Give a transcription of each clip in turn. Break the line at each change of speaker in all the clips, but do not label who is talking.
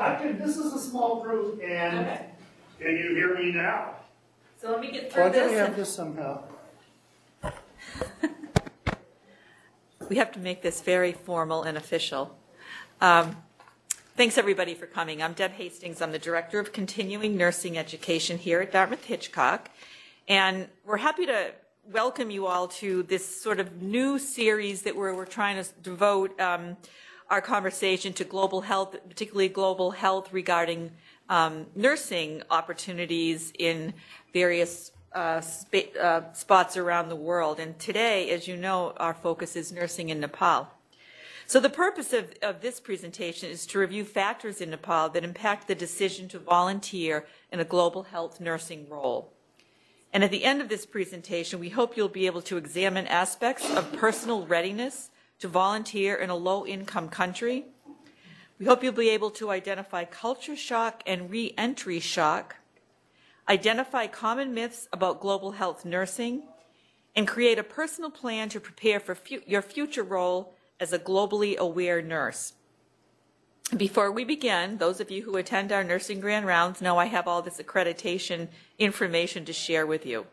I can, this is a small group and
Okay,
can you hear me now?
so let me get through
Why don't we
this.
have this somehow?
We have to make this very formal and official. Um, Thanks, everybody, for coming. I'm Deb Hastings. I'm the Director of Continuing Nursing Education here at Dartmouth Hitchcock. And we're happy to welcome you all to this sort of new series that we're, we're trying to devote um, our conversation to global health, particularly global health regarding um, nursing opportunities in various uh, spa- uh, spots around the world. And today, as you know, our focus is nursing in Nepal. So the purpose of, of this presentation is to review factors in Nepal that impact the decision to volunteer in a global health nursing role. And at the end of this presentation, we hope you'll be able to examine aspects of personal readiness to volunteer in a low-income country. We hope you'll be able to identify culture shock and re-entry shock, identify common myths about global health nursing, and create a personal plan to prepare for fu- your future role as a globally aware nurse. Before we begin, those of you who attend our nursing grand rounds know I have all this accreditation information to share with you.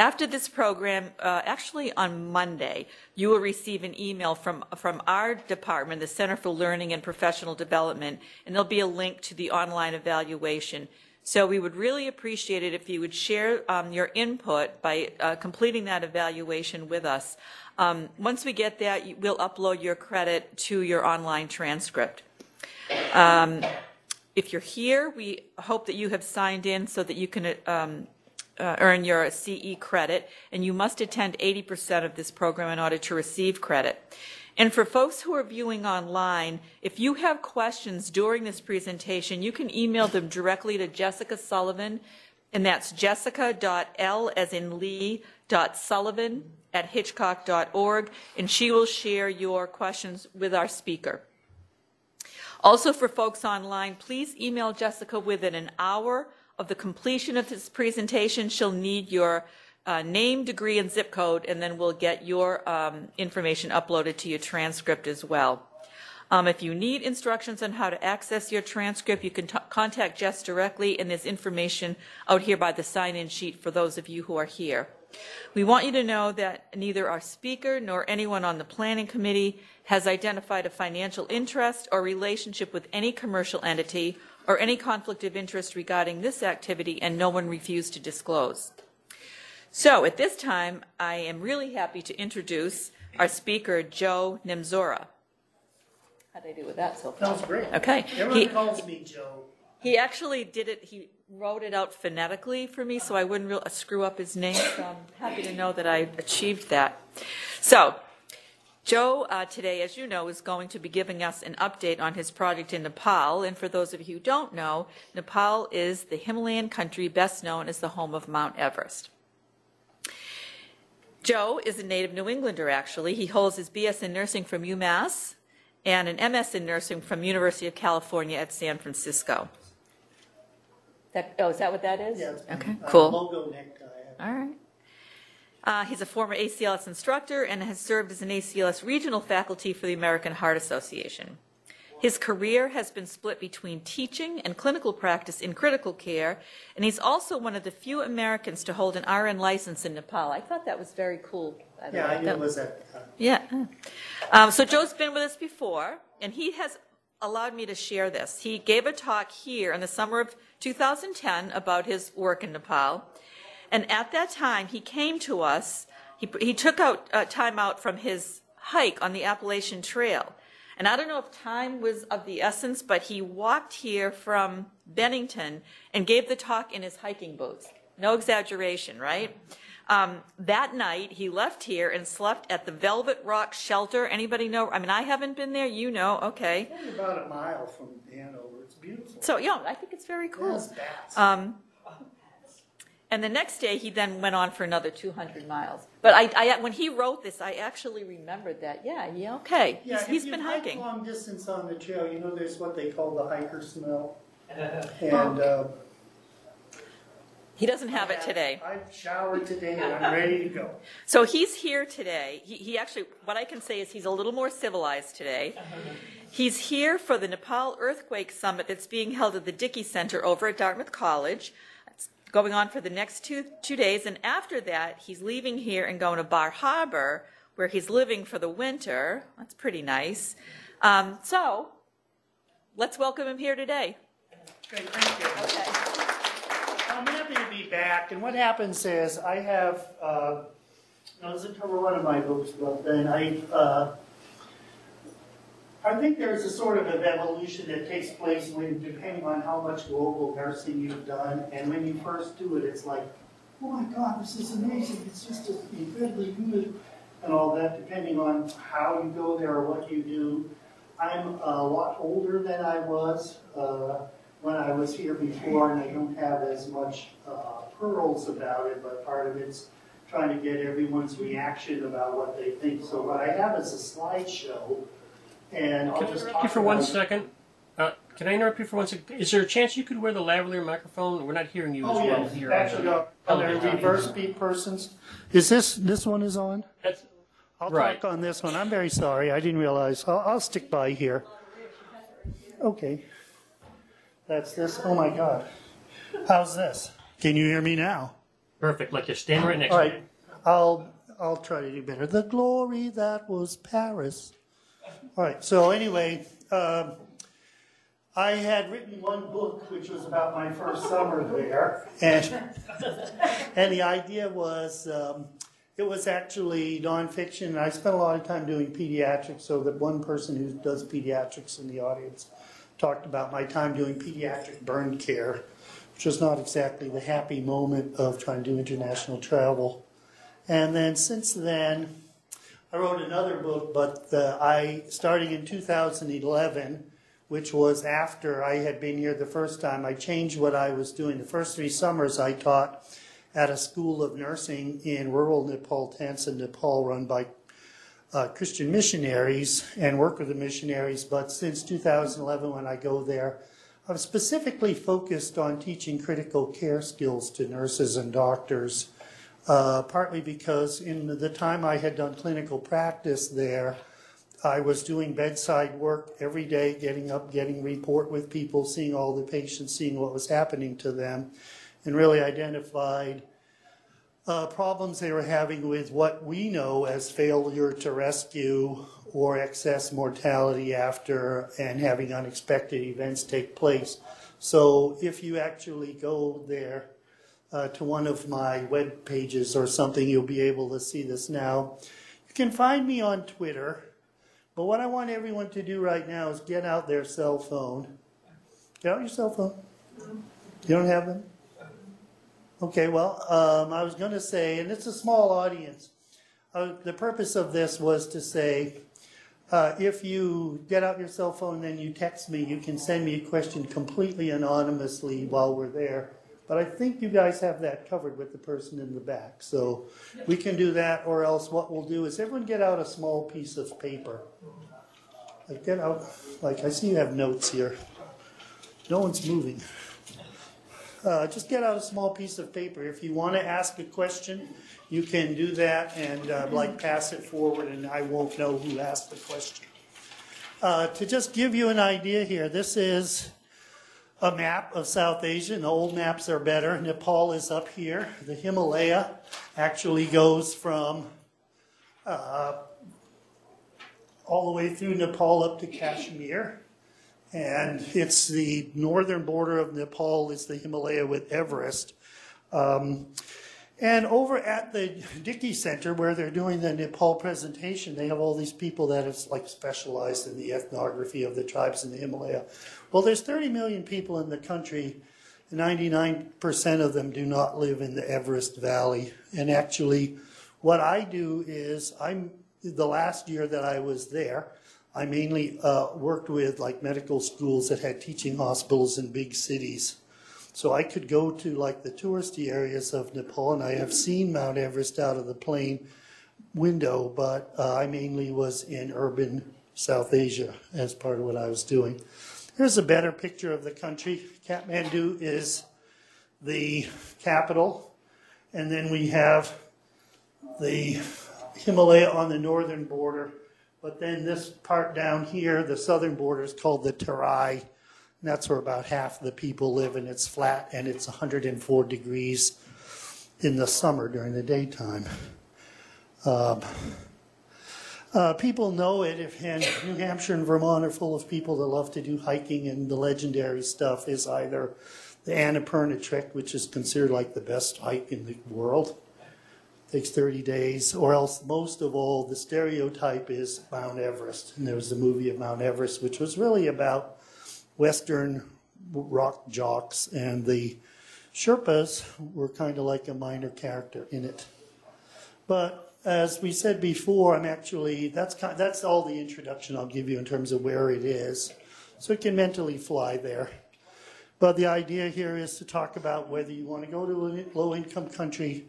After this program, uh, actually on Monday, you will receive an email from, from our department, the Center for Learning and Professional Development, and there'll be a link to the online evaluation. So we would really appreciate it if you would share um, your input by uh, completing that evaluation with us. Um, once we get that, we'll upload your credit to your online transcript. Um, if you're here, we hope that you have signed in so that you can um, uh, earn your CE credit, and you must attend 80% of this program in order to receive credit. And for folks who are viewing online, if you have questions during this presentation, you can email them directly to Jessica Sullivan, and that's jessica.l as in Lee, dot Sullivan at hitchcock.org, and she will share your questions with our speaker. Also, for folks online, please email Jessica within an hour of the completion of this presentation. She'll need your uh, name, degree, and zip code, and then we'll get your um, information uploaded to your transcript as well. Um, if you need instructions on how to access your transcript, you can contact Jess directly, and there's information out here by the sign-in sheet for those of you who are here. We want you to know that neither our speaker nor anyone on the planning committee has identified a financial interest or relationship with any commercial entity or any conflict of interest regarding this activity, and no one refused to disclose. So at this time, I am really happy to introduce our speaker, Joe Niemczura. How'd I do with that so far?
That was great.
Okay.
Everyone
He-
calls me Joe.
he actually did it, he wrote it out phonetically for me, so I wouldn't real, uh, screw up his name, so I'm happy to know that I achieved that. So, Joe, uh, today, as you know, is going to be giving us an update on his project in Nepal. And for those of you who don't know, Nepal is the Himalayan country best known as the home of Mount Everest. Joe is a native New Englander, actually. He holds his BS in nursing from UMass and an MS in nursing from University of California at San Francisco. That, oh, is that what that is?
Yes.
Okay,
Uh,
cool. All right. Uh, he's a former ACLS instructor and has served as an ACLS regional faculty for the American Heart Association. His career has been split between teaching and clinical practice in critical care, and he's also one of the few Americans to hold an RN license in Nepal. I thought that was very cool.
Yeah. I knew
That-
it was at the
yeah. Um, so Joe's been with us before, and he has allowed me to share this. He gave a talk here in the summer of 2010 about his work in Nepal. And at that time, he came to us, he, he took out uh, time out from his hike on the Appalachian Trail. And I don't know if time was of the essence, but he walked here from Bennington and gave the talk in his hiking boots. No exaggeration, right? Um, that night, he left here and slept at the Velvet Rock Shelter. Anybody know? I mean, I haven't been there. You know, okay.
Only about a mile from Hanover. It's beautiful.
So, yeah, I think it's very cool.
Bats.
Um, and the next day, he then went on for another 200 miles. But I, I, when he wrote this, I actually remembered that. Yeah, yeah, okay.
yeah,
he's,
if
he's
you
been
hike
hiking.
long distance on the trail, you know there's what they call the hiker smell. And uh,
He doesn't have it today.
I've showered today and I'm ready to go.
So he's here today. He, he actually, what I can say is he's a little more civilized today. He's here for the Nepal Earthquake Summit that's being held at the Dickey Center over at Dartmouth College. Going on for the next two, two days, and after that, he's leaving here and going to Bar Harbor, where he's living for the winter. That's pretty nice. Um, so, let's welcome him here today.
Great, thank you.
Okay.
I'm happy to be back, and what happens is I have, uh, I was cover one of my books, but then I, uh, I think there's a sort of an evolution that takes place when, depending on how much global nursing you've done, and when you first do it, it's like, oh my God, this is amazing, it's just incredibly good, and all that, depending on how you go there or what you do. I'm a lot older than I was, uh, when I was here before, and I don't have as much uh, pearls about it, but part of it's trying to get everyone's reaction about what they think. So what I have is a slideshow, and I'll
Can
just
interrupt
talk
you for one second. Uh, can I interrupt you for one second? Is there a chance you could wear the lavalier microphone? We're not hearing you as
Oh,
well here. on
actually,
the
on the
television.
reverse beat persons. Is this, this one is on?
That's-
I'll
Right.
talk on this one. I'm very sorry. I didn't realize. I'll, I'll stick by here. Okay. That's this. Oh my God. How's this? Can you hear me now?
perfect. Like you're standing right next
All
to
right. I'll I'll try to do better. The glory that was Paris. All right. So anyway, um, I had written one book which was about my first summer there, and and the idea was um, it was actually nonfiction. and I spent a lot of time doing pediatrics, so that one person who does pediatrics in the audience talked about my time doing pediatric burn care, which was not exactly the happy moment of trying to do international travel. And then since then, I wrote another book, but uh, I, starting in 2011, which was after I had been here the first time, I changed what I was doing. The first three summers I taught at a school of nursing in rural Nepal, Tansen, Nepal, run by uh, Christian missionaries and work with the missionaries. But since 2011, when I go there, I'm specifically focused on teaching critical care skills to nurses and doctors, uh, partly because in the time I had done clinical practice there, I was doing bedside work every day, getting up, getting report with people, seeing all the patients, seeing what was happening to them, and really identified uh, problems they were having with what we know as failure to rescue or excess mortality after and having unexpected events take place. So if you actually go there uh, to one of my web pages or something, you'll be able to see this now. You can find me on Twitter, but what I want everyone to do right now is get out their cell phone. Get out your cell phone. You don't have them? Okay, well, um, I was going to say, and it's a small audience. Uh, the purpose of this was to say, uh, if you get out your cell phone and you text me, you can send me a question completely anonymously while we're there. But I think you guys have that covered with the person in the back. So we can do that, or else what we'll do is everyone get out a small piece of paper. Like get out, like I see you have notes here. No one's moving. Uh, just get out a small piece of paper. If you want to ask a question, you can do that and uh, like pass it forward, and I won't know who asked the question. Uh, to just give you an idea here, this is a map of South Asia, and the old maps are better. Nepal is up here. The Himalaya actually goes from uh, all the way through Nepal up to Kashmir. And it's the northern border of Nepal is the Himalaya with Everest. Um, and over at the Dickey Center, where they're doing the Nepal presentation, they have all these people that have like specialized in the ethnography of the tribes in the Himalaya. Well, there's 30 million people in the country. 99% of them do not live in the Everest Valley. And actually, what I do is I'm the last year that I was there, I mainly uh, worked with like medical schools that had teaching hospitals in big cities. So I could go to like the touristy areas of Nepal, and I have seen Mount Everest out of the plane window, but uh, I mainly was in urban South Asia as part of what I was doing. Here's a better picture of the country. Kathmandu is the capital, and then we have the Himalaya on the northern border But then this part down here, the southern border is called the Terai. And that's where about half the people live, and it's flat and it's 104 degrees in the summer during the daytime. Um, uh, people know it, if, New Hampshire and Vermont are full of people that love to do hiking, and the legendary stuff is either the Annapurna Trek, which is considered like the best hike in the world, takes 30 days, or else most of all, the stereotype is Mount Everest. And there was a movie of Mount Everest, which was really about Western rock jocks, and the Sherpas were kind of like a minor character in it. But as we said before, I'm actually, that's, kind, that's all the introduction I'll give you in terms of where it is. So it can mentally fly there. But the idea here is to talk about whether you want to go to a low income country.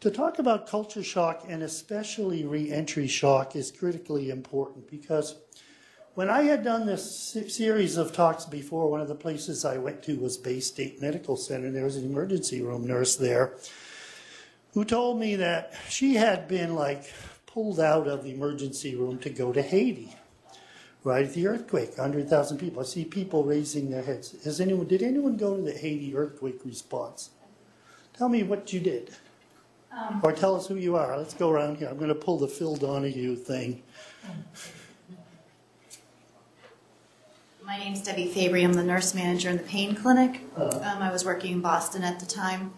To talk about culture shock and especially re entry shock is critically important because when I had done this series of talks before, one of the places I went to was Baystate Medical Center. There was an emergency room nurse there who told me that she had been like pulled out of the emergency room to go to Haiti right at the earthquake, 100,000 people. I see people raising their heads. Has anyone, did anyone go to the Haiti earthquake response? Tell me what you did. or tell us who you are. Let's go around here. I'm going to pull the Phil Donahue thing.
My name's Debbie Fabry. I'm the nurse manager in the pain clinic.
Uh.
Um, I was working in Boston at the time,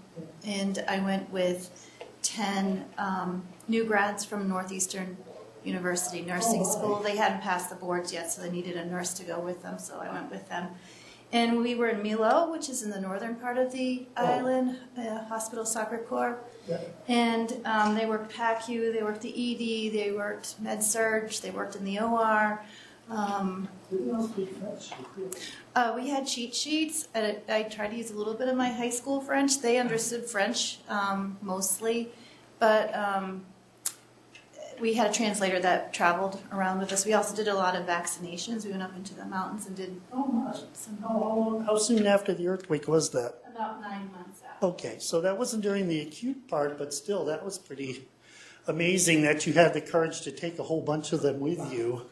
and I went with 10 um, new grads from Northeastern University Nursing School. They hadn't passed the boards yet, so they needed a nurse to go with them, so I went with them. And we were in Milot, which is in the northern part of the island, uh, Hospital Sacré Coeur. And um, they worked PACU, they worked the ED, they worked Med Surg, they worked in the OR. Um, uh, we had cheat sheets. And I tried to use a little bit of my high school French. They understood French um, mostly, but um, we had a translator that traveled around with us. We also did a lot of vaccinations. We went up into the mountains and did
Oh, my.
some
How, long- how soon after the earthquake was that?
about nine months out.
Okay, so that wasn't during the acute part, but still, that was pretty amazing that you had the courage to take a whole bunch of them with you.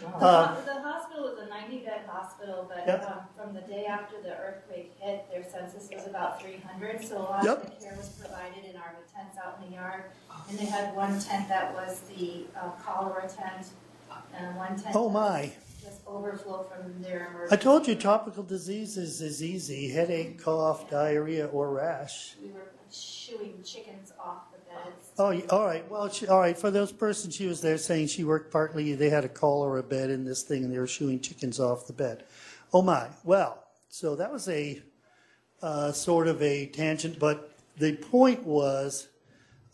The,
Uh,
ho- the hospital was a 90 bed hospital, but
Yep.
um, from the day after the earthquake hit, their census was about 300. So a lot
Yep.
of the care was provided in army tents out in the yard. And they had one tent that was the uh, cholera tent, and one tent
Oh, my.
just overflow from their emergency.
I told you tropical diseases is easy headache, cough, diarrhea, or rash.
We were shooing chickens off the.
Oh, all right. Well, she, all right. For those person she was there saying she worked partly, they had a cholera bed in this thing, and they were shooing chickens off the bed. Oh my. Well, so that was a uh, sort of a tangent, but the point was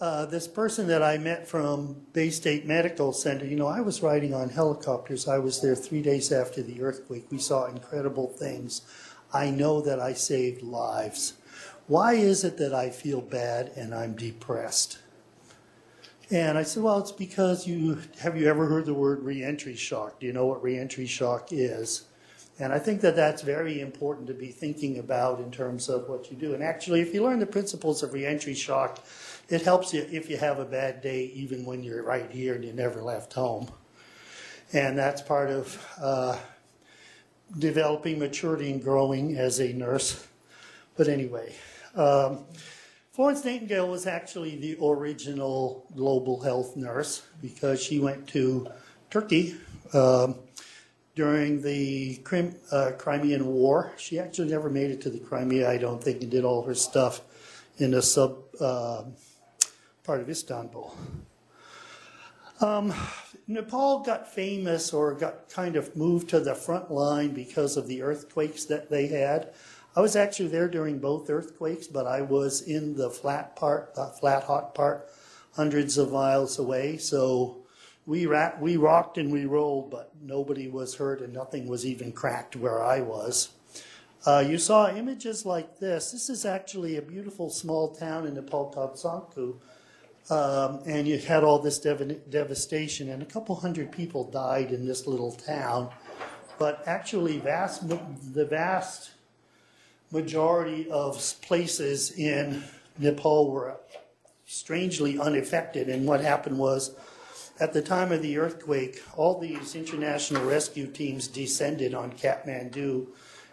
uh, this person that I met from Baystate Medical Center. You know, I was riding on helicopters. I was there three days after the earthquake. We saw incredible things. I know that I saved lives. Why is it that I feel bad and I'm depressed? And I said, well, it's because you have you ever heard the word reentry shock? Do you know what reentry shock is? And I think that that's very important to be thinking about in terms of what you do. And actually, if you learn the principles of reentry shock, it helps you if you have a bad day, even when you're right here and you never left home. And that's part of uh, developing maturity and growing as a nurse. But anyway, um, Florence Nightingale was actually the original global health nurse because she went to Turkey um, during the Crim, uh, Crimean War. She actually never made it to the Crimea, I don't think, and did all her stuff in a sub uh, part of Istanbul. Um, Nepal got famous or got kind of moved to the front line because of the earthquakes that they had. I was actually there during both earthquakes, but I was in the flat part, the flat hot part, hundreds of miles away. So we ra- we rocked and we rolled, but nobody was hurt and nothing was even cracked where I was. Uh, you saw images like this. This is actually a beautiful small town in Nepal called Sankhu. Um, and you had all this dev- devastation, and a couple hundred people died in this little town. But actually, vast the vast majority of places in Nepal were strangely unaffected. And what happened was, at the time of the earthquake, all these international rescue teams descended on Kathmandu,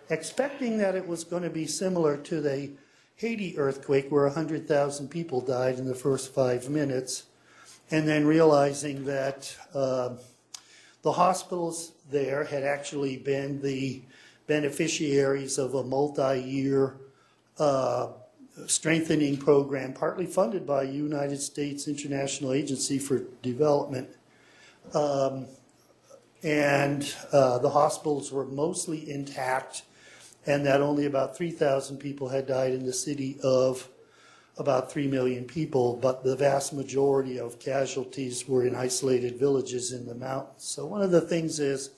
expecting that it was going to be similar to the Haiti earthquake, where 100,000 people died in the first five minutes, and then realizing that uh, the hospitals there had actually been the beneficiaries of a multi-year uh, strengthening program, partly funded by United States International Agency for Development. Um, and uh, the hospitals were mostly intact, and that only about 3,000 people had died in the city of about 3 million people, but the vast majority of casualties were in isolated villages in the mountains. So, one of the things is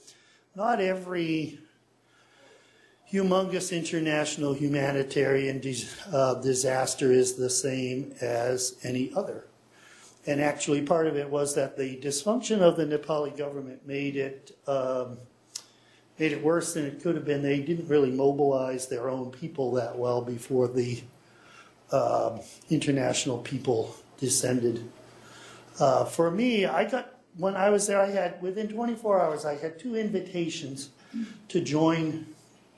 not every humongous international humanitarian dis- uh, disaster is the same as any other. And actually, part of it was that the dysfunction of the Nepali government made it um, made it worse than it could have been. They didn't really mobilize their own people that well before the um, international people descended. Uh, for me, I got when I was there. I had within 24 hours, I had two invitations to join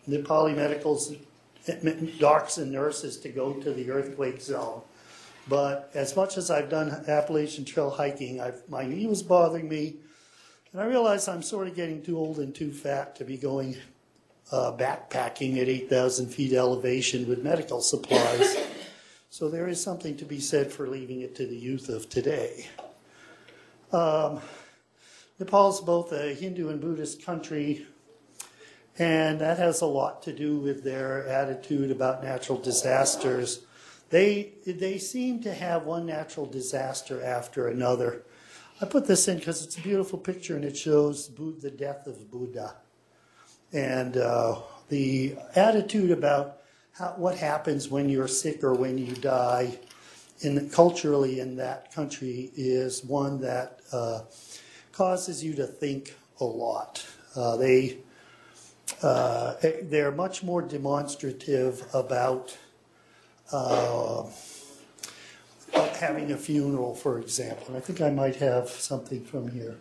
Nepali medicals, docs, and nurses to go to the earthquake zone. But as much as I've done Appalachian Trail hiking, I've, my knee was bothering me, and I realized I'm sort of getting too old and too fat to be going uh, backpacking at 8,000 feet elevation with medical supplies. so there is something to be said for leaving it to the youth of today. Um, Nepal is both a Hindu and Buddhist country, and that has a lot to do with their attitude about natural disasters. They, they seem to have one natural disaster after another. I put this in because it's a beautiful picture and it shows the death of Buddha. And uh, the attitude about how, what happens when you're sick or when you die in, culturally in that country is one that uh, causes you to think a lot. Uh, they, uh, they're much more demonstrative about uh, having a funeral, for example. And I think I might have something from here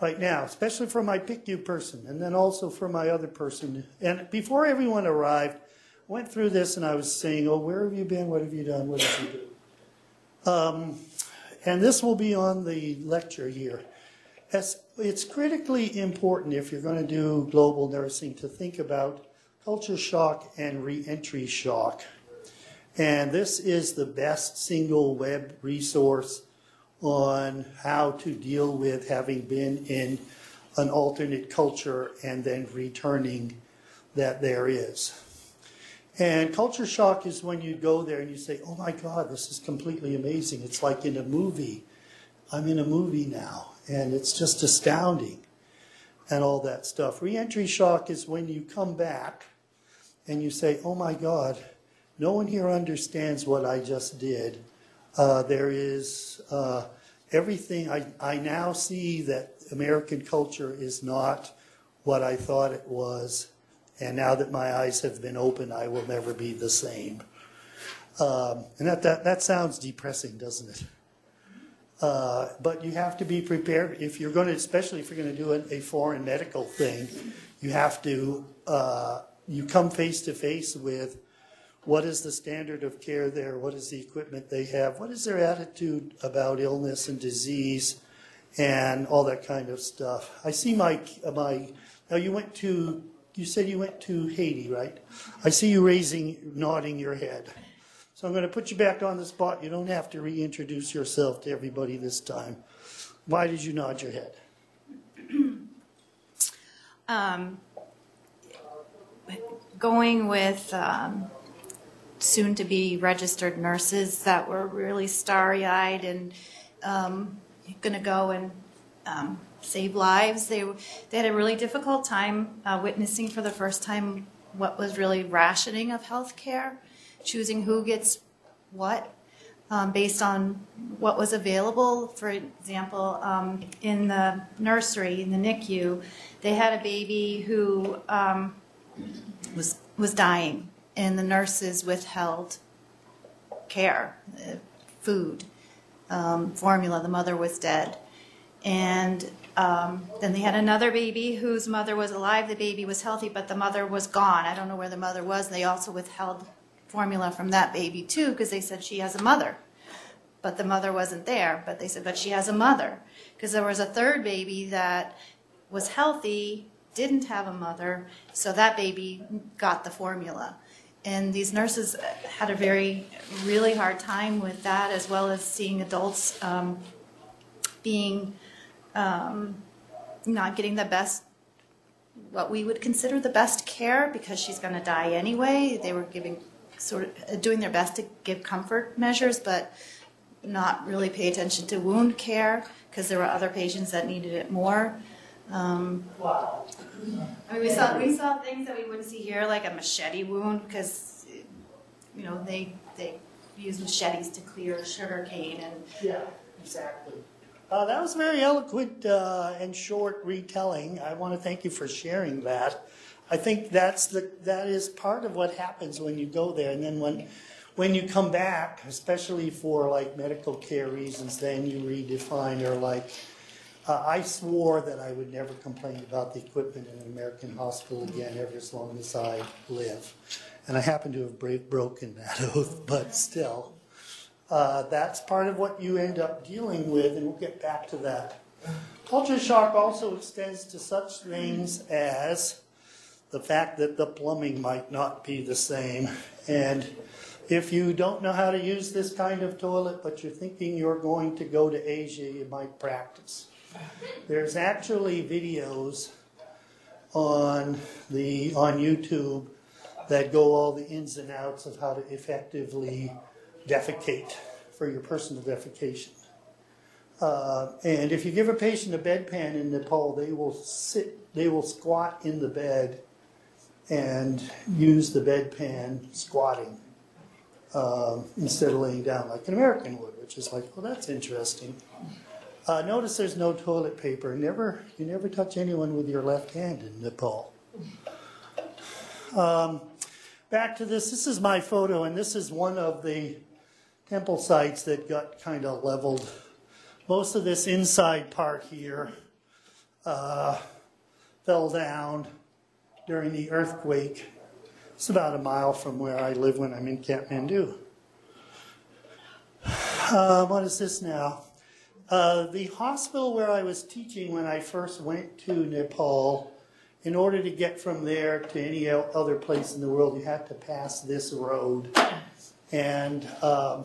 right now, especially for my PICU person, and then also for my other person. And before everyone arrived, went through this and I was saying, "Oh, where have you been? What have you done? What did you do?" Um, and this will be on the lecture here. As it's critically important if you're going to do global nursing to think about culture shock and reentry shock. And this is the best single web resource on how to deal with having been in an alternate culture and then returning that there is. And culture shock is when you go there and you say, oh my God, this is completely amazing. It's like in a movie. I'm in a movie now, and it's just astounding and all that stuff. Reentry shock is when you come back and you say, oh my God, no one here understands what I just did. Uh, there is uh, everything, I, I now see that American culture is not what I thought it was. And now that my eyes have been opened, I will never be the same. Um, and that, that, that sounds depressing, doesn't it? Uh, but you have to be prepared if you're going to, especially if you're going to do a, a foreign medical thing, you have to, uh, you come face to face with what is the standard of care there? What is the equipment they have? What is their attitude about illness and disease and all that kind of stuff? I see my, my, now you went to, you said you went to Haiti, right? I see you raising, nodding your head. So I'm going to put you back on the spot. You don't have to reintroduce yourself to everybody this time. Why did you nod your head?
Um, going with um, soon to be registered nurses that were really starry eyed and um, going to go and um, save lives. They, they had a really difficult time uh, witnessing for the first time what was really rationing of health care, choosing who gets what. Um, based on what was available. For example, um, in the nursery, in the NICU, they had a baby who um, was was dying, and the nurses withheld care, uh, food, um, formula. The mother was dead, And um, then they had another baby whose mother was alive. The baby was healthy, but the mother was gone. I don't know where the mother was. They also withheld formula from that baby too because they said she has a mother. But the mother wasn't there. But they said, but she has a mother. Because there was a third baby that was healthy, didn't have a mother, so that baby got the formula. And these nurses had a very, really hard time with that, as well as seeing adults um, being um, not getting the best, what we would consider the best care because she's going to die anyway. They were giving sort of uh, doing their best to give comfort measures, but not really pay attention to wound care because there were other patients that needed it more. Um,
Wow.
I mean, we saw we saw things that we wouldn't see here, like a machete wound, because you know they they use machetes to clear sugar cane and
Yeah, exactly. Uh, that was very eloquent uh, and short retelling. I want to thank you for sharing that. I think that's the that is part of what happens when you go there, and then when when you come back, especially for like medical care reasons, then you redefine or like. Uh, I swore that I would never complain about the equipment in an American hospital again ever as long as I live. And I happen to have broken that oath, but still. Uh, that's part of what you end up dealing with, and we'll get back to that. Culture shock also extends to such things as the fact that the plumbing might not be the same. And if you don't know how to use this kind of toilet, but you're thinking you're going to go to Asia, you might practice. There's actually videos on the on YouTube that go all the ins and outs of how to effectively defecate for your personal defecation. Uh, and if you give a patient a bedpan in Nepal, they will sit, they will squat in the bed and use the bedpan squatting uh, instead of laying down like an American would, which is like, well, that's interesting. Uh, notice there's no toilet paper. Never, you never touch anyone with your left hand in Nepal. Um, back to this. This is my photo, and this is one of the temple sites that got kind of leveled. Most of this inside part here uh, fell down during the earthquake. It's about a mile from where I live when I'm in Kathmandu. Uh, what is this now? Uh, the hospital where I was teaching when I first went to Nepal, in order to get from there to any other place in the world, you had to pass this road. And um,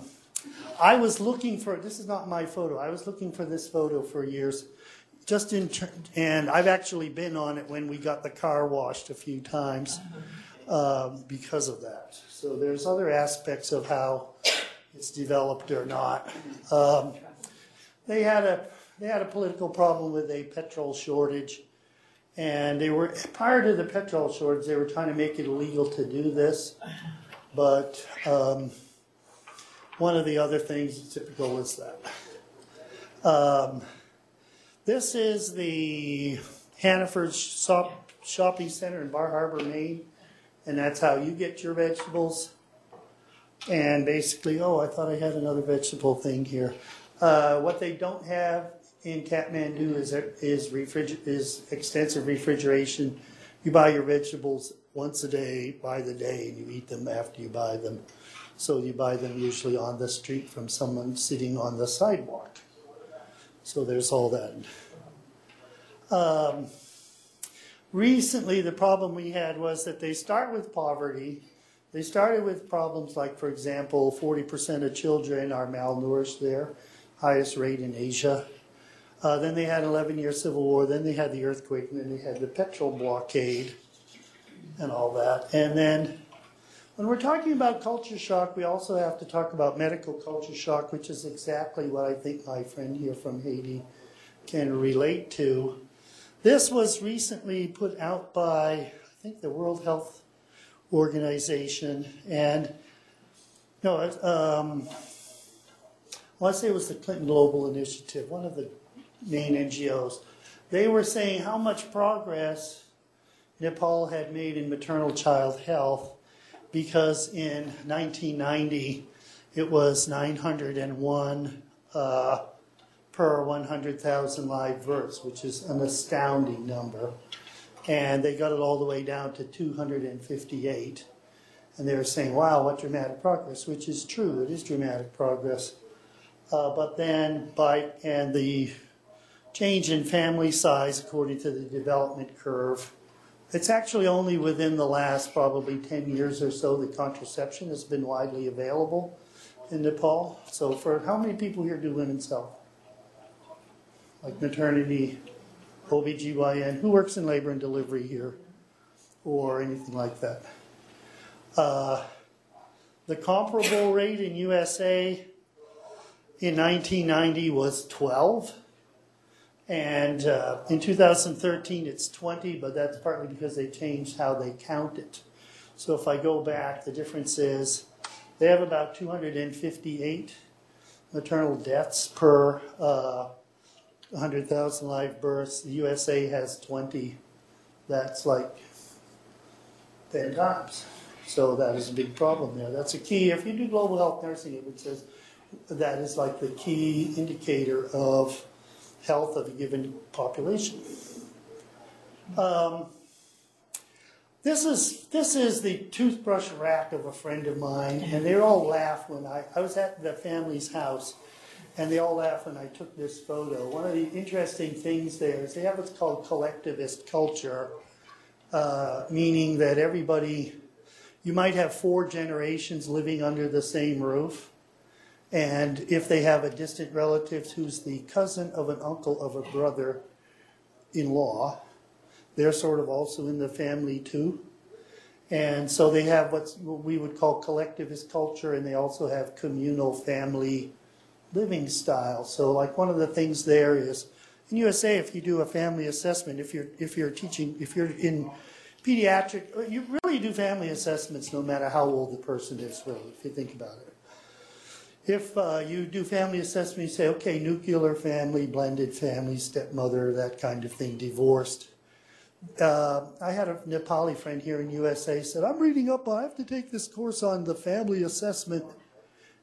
I was looking for this is not my photo. I was looking for this photo for years, just in and I've actually been on it when we got the car washed a few times um, because of that. So there's other aspects of how it's developed or not. Um, they had a they had a political problem with a petrol shortage, and they were prior to the petrol shortage, they were trying to make it illegal to do this, but. Um, one of the other things typical is that. This is the Hannaford shop, Shopping Center in Bar Harbor, Maine, and that's how you get your vegetables. And basically, oh, I thought I had another vegetable thing here. Uh, what they don't have in Kathmandu is is refriger- is extensive refrigeration. You buy your vegetables once a day by the day, and you eat them after you buy them. So you buy them usually on the street from someone sitting on the sidewalk. So there's all that. Um, recently, the problem we had was that they start with poverty. They started with problems like, for example, 40% of children are malnourished there, highest rate in Asia. Uh, then they had 11 year civil war. Then they had the earthquake. And then they had the petrol blockade and all that. And then when we're talking about culture shock, we also have to talk about medical culture shock, which is exactly what I think my friend here from Haiti can relate to. This was recently put out by, I think, the World Health Organization, and no, um, I say it was the Clinton Global Initiative, one of the main NGOs. They were saying how much progress Nepal had made in maternal child health because in 1990 it was 901 uh, per 100,000 live births, which is an astounding number. And they got it all the way down to 258. And they were saying, wow, what dramatic progress, which is true, it is dramatic progress. Uh, but then by, and the change in family size according to the development curve, it's actually only within the last probably 10 years or so that contraception has been widely available in Nepal. So for how many people here do women's health? Like maternity, OBGYN, who works in labor and delivery here? Or anything like that? Uh, the comparable rate in USA in 1990 was 12. And uh, in 2013, it's 20, but that's partly because they changed how they count it. So if I go back, the difference is they have about 258 maternal deaths per uh, 100,000 live births. The USA has 20. That's like 10 times. So that is a big problem there. That's a key. If you do global health nursing, it says that is like the key indicator of health of a given population. Um, this is this is the toothbrush rack of a friend of mine, and they all laugh when I I was at the family's house, and they all laugh when I took this photo. One of the interesting things there is they have what's called collectivist culture, uh, meaning that everybody, you might have four generations living under the same roof. And if they have a distant relative who's the cousin of an uncle of a brother in law, they're sort of also in the family too. And so they have what's, what we would call collectivist culture, and they also have communal family living style. So, like one of the things there is in USA, if you do a family assessment, if you're if you're teaching, if you're in pediatric, you really do family assessments no matter how old the person is. Really, if you think about it. If uh, you do family assessment, you say, okay, nuclear family, blended family, stepmother, that kind of thing, divorced. Uh, I had a Nepali friend here in USA said, I'm reading up, I have to take this course on the family assessment,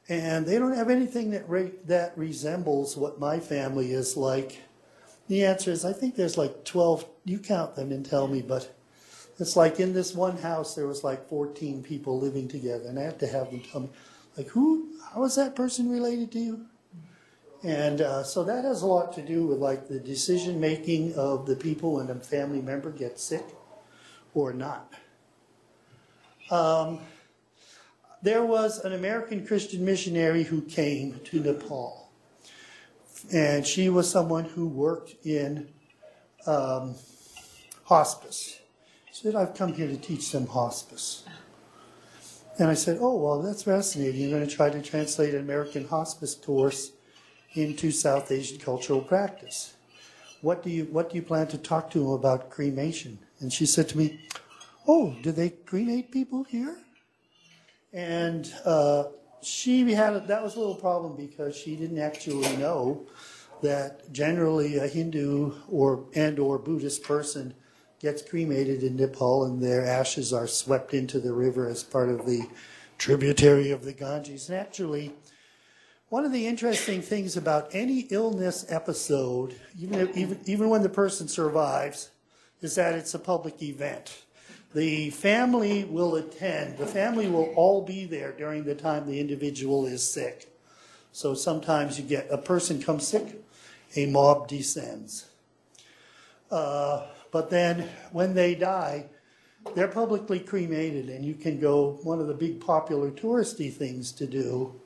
and they don't have anything that re- that resembles what my family is like. The answer is, I think there's like 12, you count them and tell me, but it's like in this one house, there was like 14 people living together, and I had to have them tell me, like, who, how is that person related to you? And uh, so that has a lot to do with like the decision making of the people when a family member gets sick or not. Um, there was an American Christian missionary who came to Nepal. And she was someone who worked in um, hospice. Said, I've come here to teach them hospice. And I said, Oh, well, that's fascinating. You're going to try to translate an American hospice course into South Asian cultural practice. What do you what do you plan to talk to them about cremation? And she said to me, Oh, do they cremate people here? And uh, she had a, that was a little problem because she didn't actually know that generally a Hindu or and or Buddhist person gets cremated in Nepal and their ashes are swept into the river as part of the tributary of the Ganges. And actually, one of the interesting things about any illness episode, even, if, even, even when the person survives, is that it's a public event. The family will attend, the family will all be there during the time the individual is sick. So sometimes you get a person comes sick, a mob descends. Uh, but then when they die, they're publicly cremated, and you can go. One of the big popular touristy things to do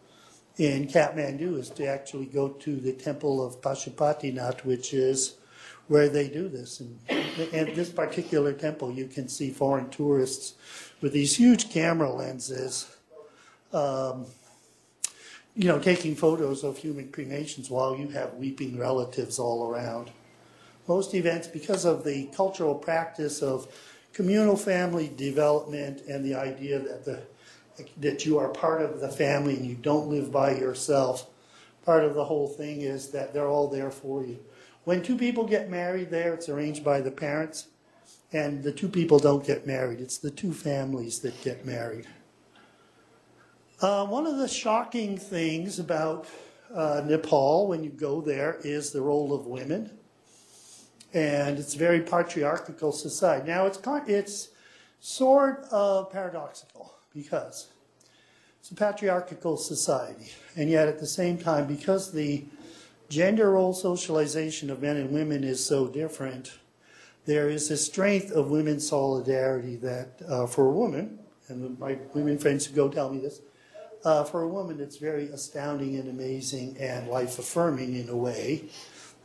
in Kathmandu is to actually go to the temple of Pashupatinath, which is where they do this. And at this particular temple, you can see foreign tourists with these huge camera lenses, um, you know, taking photos of human cremations while you have weeping relatives all around. Most events, because of the cultural practice of communal family development and the idea that the that you are part of the family and you don't live by yourself. Part of the whole thing is that they're all there for you. When two people get married there, it's arranged by the parents, and the two people don't get married. It's the two families that get married. Uh, one of the shocking things about uh, Nepal, when you go there, is the role of women. And it's a very patriarchal society. Now, it's, it's sort of paradoxical because it's a patriarchal society. And yet, at the same time, because the gender role socialization of men and women is so different, there is a strength of women's solidarity that, uh, for a woman, and my women friends who go tell me this, uh, for a woman, it's very astounding and amazing and life affirming in a way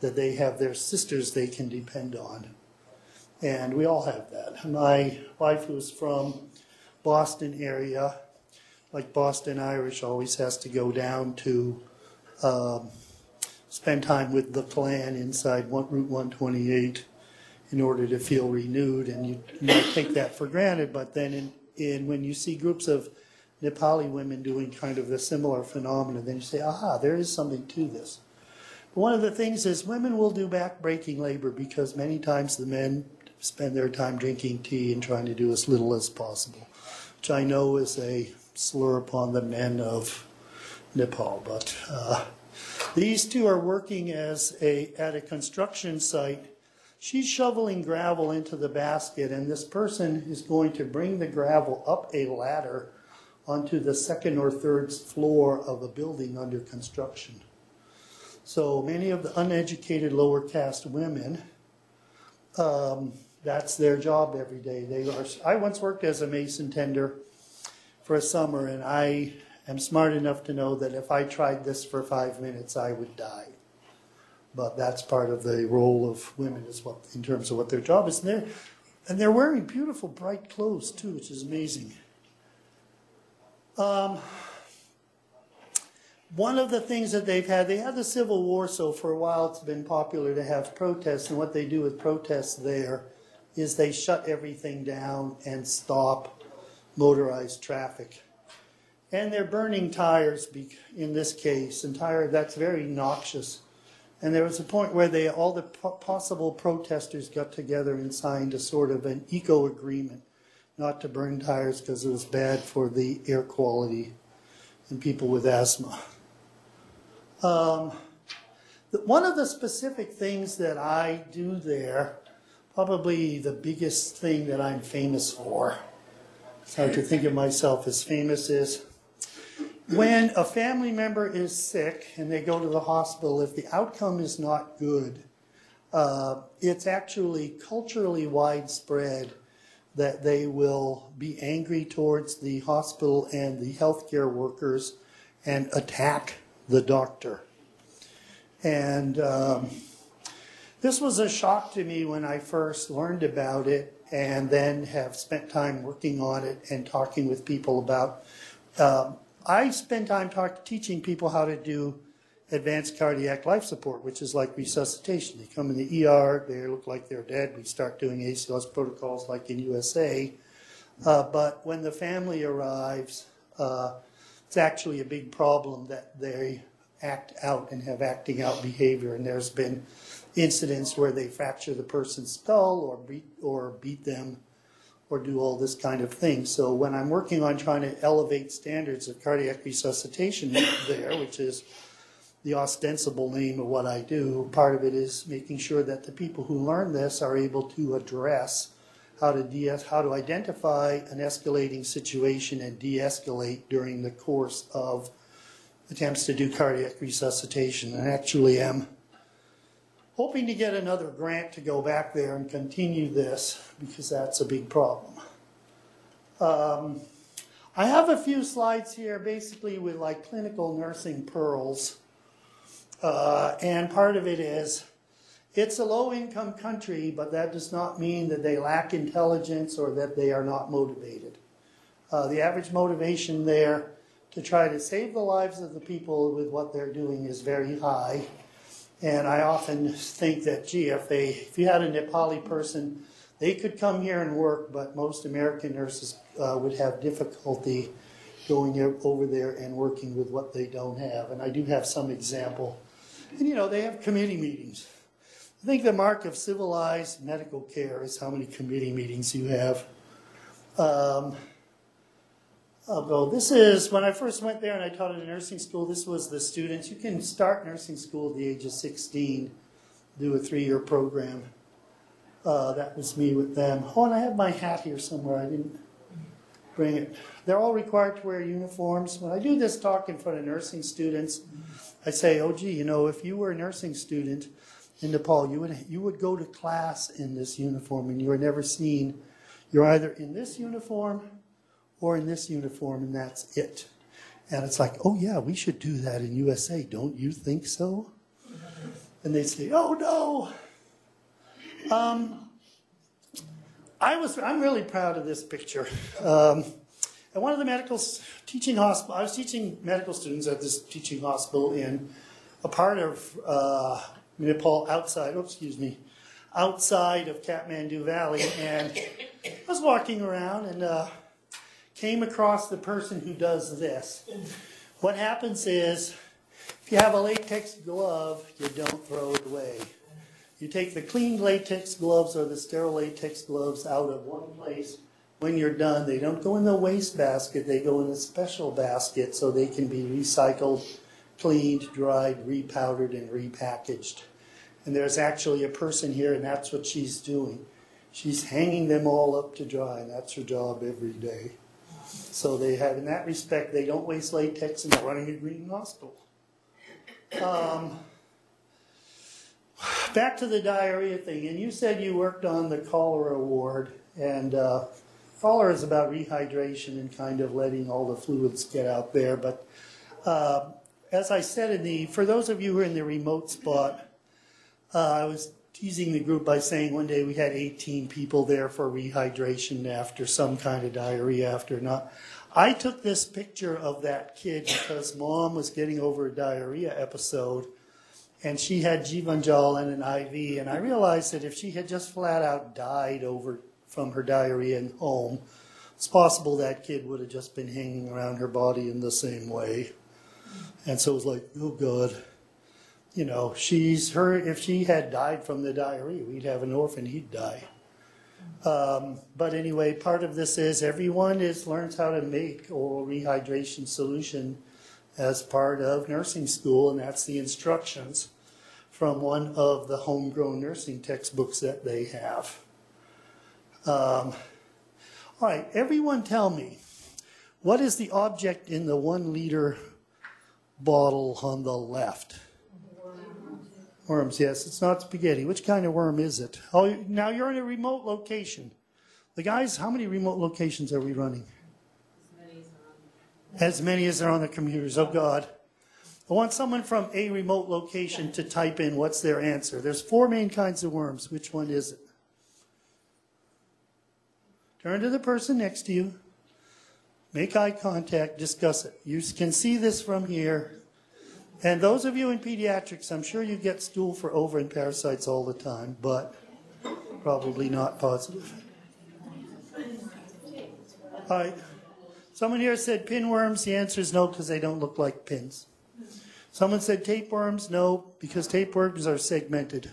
that they have their sisters they can depend on. And we all have that. My wife, who's from Boston area, like Boston Irish, always has to go down to um, spend time with the clan inside one, Route 128 in order to feel renewed. And you, you might take that for granted, but then in, in when you see groups of Nepali women doing kind of a similar phenomenon, then you say, aha, there is something to this. One of the things is women will do back-breaking labor because many times the men spend their time drinking tea and trying to do as little as possible, which I know is a slur upon the men of Nepal. But uh, these two are working as a at a construction site. She's shoveling gravel into the basket, and this person is going to bring the gravel up a ladder onto the second or third floor of a building under construction. So many of the uneducated lower caste women, um, that's their job every day. They are. I once worked as a mason tender for a summer, and I am smart enough to know that if I tried this for five minutes, I would die. But that's part of the role of women, is what in terms of what their job is. And they're, and they're wearing beautiful, bright clothes too, which is amazing. Um, one of the things that they've had, they had the Civil War, so for a while it's been popular to have protests. And what they do with protests there is they shut everything down and stop motorized traffic. And they're burning tires in this case, and tire that's very noxious. And there was a point where they all the po- possible protesters got together and signed a sort of an eco agreement not to burn tires because it was bad for the air quality and people with asthma. Um, one of the specific things that I do there, probably the biggest thing that I'm famous for, hard to think of myself as famous, is when a family member is sick and they go to the hospital, if the outcome is not good, uh, it's actually culturally widespread that they will be angry towards the hospital and the healthcare workers and attack the doctor. And um, this was a shock to me when I first learned about it and then have spent time working on it and talking with people about. Um, I spend time talk, teaching people how to do advanced cardiac life support, which is like resuscitation. They come in the ER, they look like they're dead. We start doing ACLS protocols like in USA. Uh, but when the family arrives, uh, it's actually a big problem that they act out and have acting out behavior. And there's been incidents where they fracture the person's skull or beat, or beat them or do all this kind of thing. So when I'm working on trying to elevate standards of cardiac resuscitation there, which is the ostensible name of what I do. Part of it is making sure that the people who learn this are able to address how to de- how to identify an escalating situation and de-escalate during the course of attempts to do cardiac resuscitation. And actually am hoping to get another grant to go back there and continue this because that's a big problem. Um, I have a few slides here basically with like clinical nursing pearls. Uh, and part of it is it's a low income country, but that does not mean that they lack intelligence or that they are not motivated. Uh, the average motivation there to try to save the lives of the people with what they're doing is very high. And I often think that, gee, if, they, if you had a Nepali person, they could come here and work, but most American nurses uh, would have difficulty going over there and working with what they don't have. And I do have some example and you know, they have committee meetings. I think the mark of civilized medical care is how many committee meetings you have. Um, go. This is when I first went there and I taught at a nursing school. This was the students. You can start nursing school at the age of 16, do a three year program. Uh, that was me with them. Oh, and I have my hat here somewhere. I didn't bring it. They're all required to wear uniforms. When I do this talk in front of nursing students, I say, oh, gee, you know, if you were a nursing student in Nepal, you would, you would go to class in this uniform and you were never seen. You're either in this uniform or in this uniform, and that's it. And it's like, oh, yeah, we should do that in USA. Don't you think so? And they say, oh, no. Um, I was, I'm really proud of this picture. Um, at one of the medical teaching hospital, I was teaching medical students at this teaching hospital in a part of uh, Nepal outside, oh, excuse me, outside of Kathmandu Valley. And I was walking around and uh, came across the person who does this. What happens is, if you have a latex glove, you don't throw it away. You take the clean latex gloves or the sterile latex gloves out of one place. When you're done, they don't go in the waste basket, they go in a special basket so they can be recycled, cleaned, dried, repowdered, and repackaged. And there's actually a person here, and that's what she's doing. She's hanging them all up to dry, and that's her job every day. So they have, in that respect, they don't waste latex they're running a green hospital. Um, back to the diarrhea thing, and you said you worked on the cholera ward, and uh, cholera is about rehydration and kind of letting all the fluids get out there. But uh, as I said in the, for those of you who are in the remote spot, uh, I was teasing the group by saying one day we had 18 people there for rehydration after some kind of diarrhea after not. I took this picture of that kid because mom was getting over a diarrhea episode and she had Jeevan Jal and an IV, and I realized that if she had just flat out died over from her diarrhea in home, it's possible that kid would have just been hanging around her body in the same way. And so it was like, oh God, you know, she's her. If she had died from the diarrhea, we'd have an orphan. He'd die. Um, but anyway, part of this is everyone is learns how to make oral rehydration solution as part of nursing school, and that's the instructions from one of the homegrown nursing textbooks that they have. Um, all right, everyone tell me, what is the object in the one liter bottle on the left? Worms, yes, it's not spaghetti. Which kind of worm is it? Oh, now you're in a remote location. The guys, how many remote locations are we running? As many as are on the computers. Oh, God. I want someone from a remote location to type in what's their answer. There's four main kinds of worms. Which one is it? Turn to the person next to you. Make eye contact. Discuss it. You can see this from here. And those of you in pediatrics, I'm sure you get stool for ova and parasites all the time, but probably not positive. All right. Someone here said pinworms. The answer is no, because they don't look like pins. Someone said tapeworms. No, because tapeworms are segmented.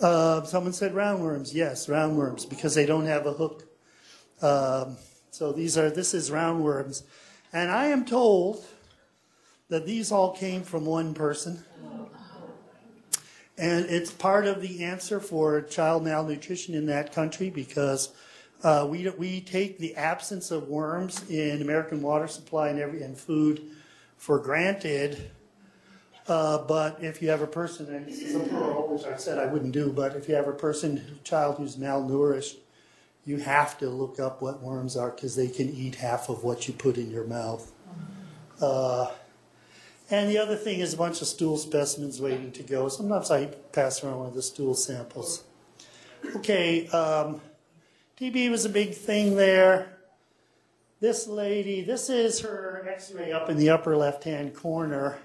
Uh, someone said roundworms. Yes, roundworms, because they don't have a hook. Um, so these are. This is roundworms, and I am told that these all came from one person. And it's part of the answer for child malnutrition in that country because uh, we, we take the absence of worms in American water supply and, every, and food for granted. Uh, but if you have a person, and this is which I said I wouldn't do, but if you have a person, child who's malnourished, you have to look up what worms are because they can eat half of what you put in your mouth. Uh, and the other thing is a bunch of stool specimens waiting to go. Sometimes I pass around one of the stool samples. Okay, um, TB was a big thing there. This lady, this is her x ray up in the upper left hand corner.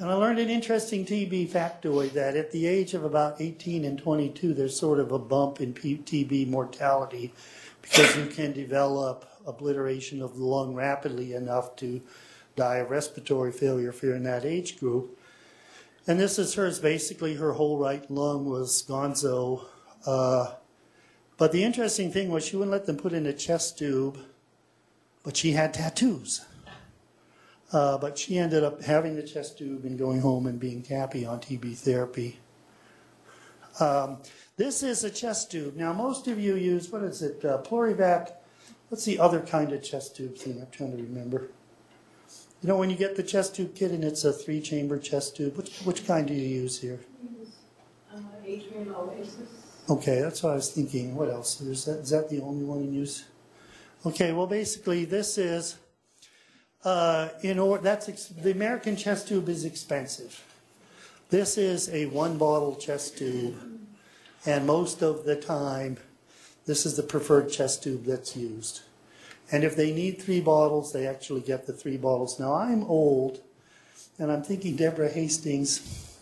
And I learned an interesting TB factoid that at the age of about 18 and 22, there's sort of a bump in TB mortality because you can develop obliteration of the lung rapidly enough to die of respiratory failure if you're in that age group. And this is hers. Basically, her whole right lung was gonzo. Uh, but the interesting thing was she wouldn't let them put in a chest tube but she had tattoos. Uh, but she ended up having the chest tube and going home and being happy on TB therapy. Um, this is a chest tube. Now, most of you use, what is it, uh, Pleur-evac? What's the other kind of chest tube thing? I'm trying to remember. You know, when you get the chest tube kit and it's a three chamber chest tube, which, which kind do you use here?
Uh, Oasis.
Okay, that's what I was thinking. What else? Is that, is that the only one in use? Okay, well, basically, this is, uh, in order, that's, the American chest tube is expensive. This is a one bottle chest tube, and most of the time, this is the preferred chest tube that's used. And if they need three bottles, they actually get the three bottles. Now, I'm old, and I'm thinking Deborah Hastings.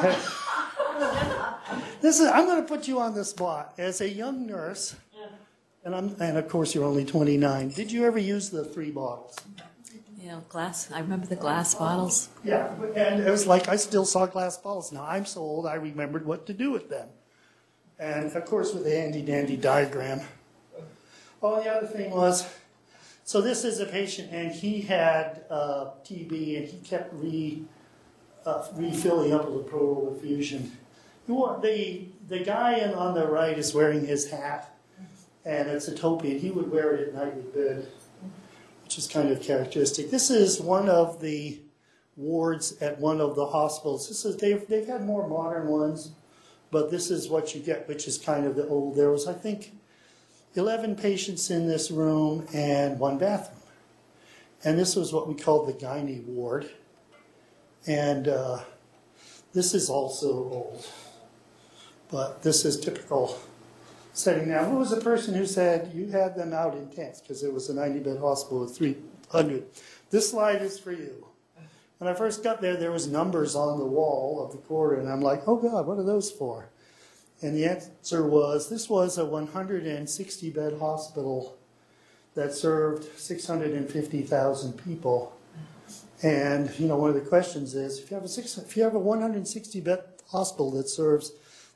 This is, I'm going to put you on the spot. As a young nurse, and I'm, and of course you're only 29, did you ever use the three bottles?
You know, glass, I remember the glass bottles.
Yeah, and it was like I still saw glass bottles. Now I'm so old, I remembered what to do with them. And of course, with the handy dandy diagram. Oh, the other thing was, so this is a patient, and he had uh, TB, and he kept re uh, refilling up with a pleural effusion. The the guy in, on the right is wearing his hat, and it's a topi, and he would wear it at night in bed, which is kind of characteristic. This is one of the wards at one of the hospitals. This is they've they've had more modern ones, but this is what you get, which is kind of the old. There was I think eleven patients in this room and one bathroom, and this was what we called the gynae ward, and uh, this is also old, but this is typical setting. Now, who was the person who said you had them out in tents because it was a ninety bed hospital with three hundred? This slide is for you. When I first got there, there was numbers on the wall of the corridor, and I'm like, oh God, what are those for? And the answer was this was a 160 bed hospital that served 650,000 people. And you know, one of the questions is, if you have a six, if you have a 160 bed hospital that serves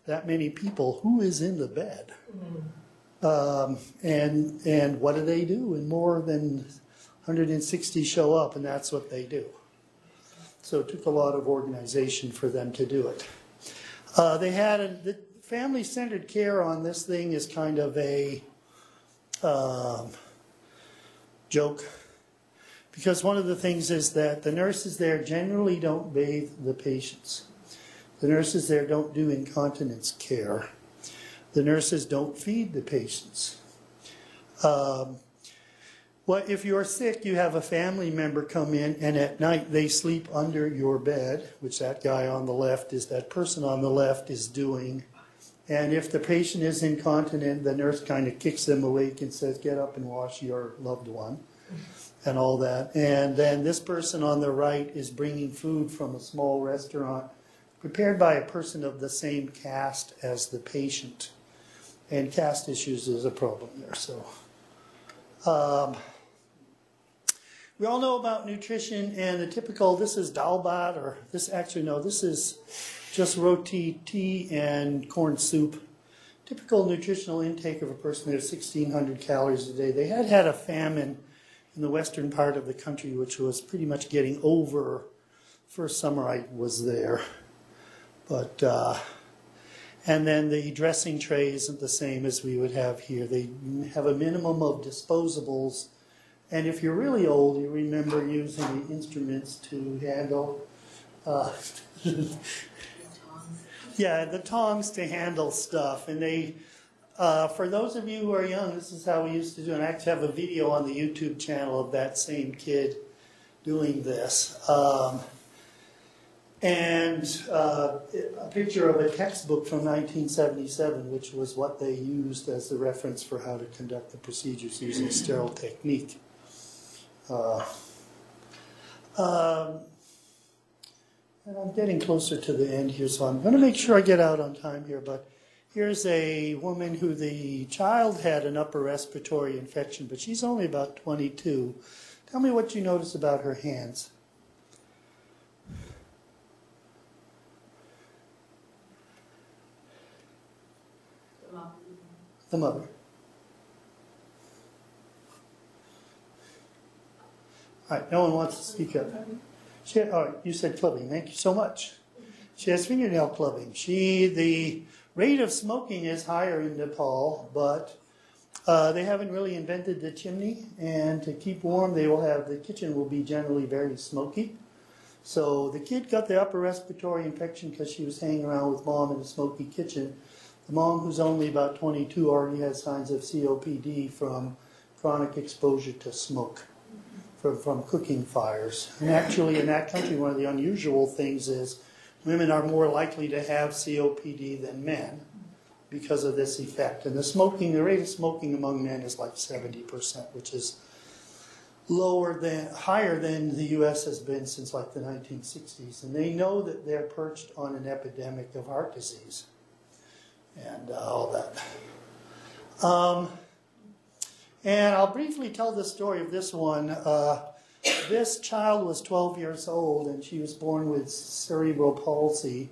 that many people, who is in the bed? Um, and and what do they do? And more than 160 show up, and that's what they do. So it took a lot of organization for them to do it. Uh, they had a, the family-centered care on this thing is kind of a um, joke because one of the things is that the nurses there generally don't bathe the patients. The nurses there don't do incontinence care. The nurses don't feed the patients. Um, well, if you're sick, you have a family member come in, and at night they sleep under your bed, which that guy on the left is, that person on the left is doing. And if the patient is incontinent, the nurse kind of kicks them awake and says, Get up and wash your loved one, and all that. And then this person on the right is bringing food from a small restaurant prepared by a person of the same caste as the patient. And caste issues is a problem there, so. Um, we all know about nutrition and the typical, this is dal bhat, or this, actually, no, this is just roti, tea, and corn soup. Typical nutritional intake of a person is 1,600 calories a day. They had had a famine in the western part of the country, which was pretty much getting over. First summer I was there. But, uh, and then the dressing tray isn't the same as we would have here. They have a minimum of disposables. And if you're really old, you remember using the instruments to handle. Uh, yeah, the tongs to handle stuff. And they, uh, for those of you who are young, this is how we used to do it. I actually have a video on the YouTube channel of that same kid doing this. Um, and uh, a picture of a textbook from 1977, which was what they used as the reference for how to conduct the procedures using sterile technique. Uh, um, and I'm getting closer to the end here, so I'm going to make sure I get out on time here. But here's a woman who the child had an upper respiratory infection, but she's only about 22. Tell me what you notice about her hands. The mother. All right, no one wants to speak up. She, oh, you said clubbing. Thank you so much. She has fingernail clubbing. She, the rate of smoking is higher in Nepal, but uh, they haven't really invented the chimney. And to keep warm, they will have the kitchen will be generally very smoky. So the kid got the upper respiratory infection because she was hanging around with mom in a smoky kitchen. The mom, who's only about 22, already has signs of COPD from chronic exposure to smoke from, from cooking fires. And actually, in that country, one of the unusual things is women are more likely to have COPD than men because of this effect. And the smoking, the rate of smoking among men is like 70%, which is lower than, higher than the U.S. has been since like the 1960s. And they know that they're perched on an epidemic of heart disease and uh, all that. Um, and I'll briefly tell the story of this one. Uh, this child was 12 years old and she was born with cerebral palsy.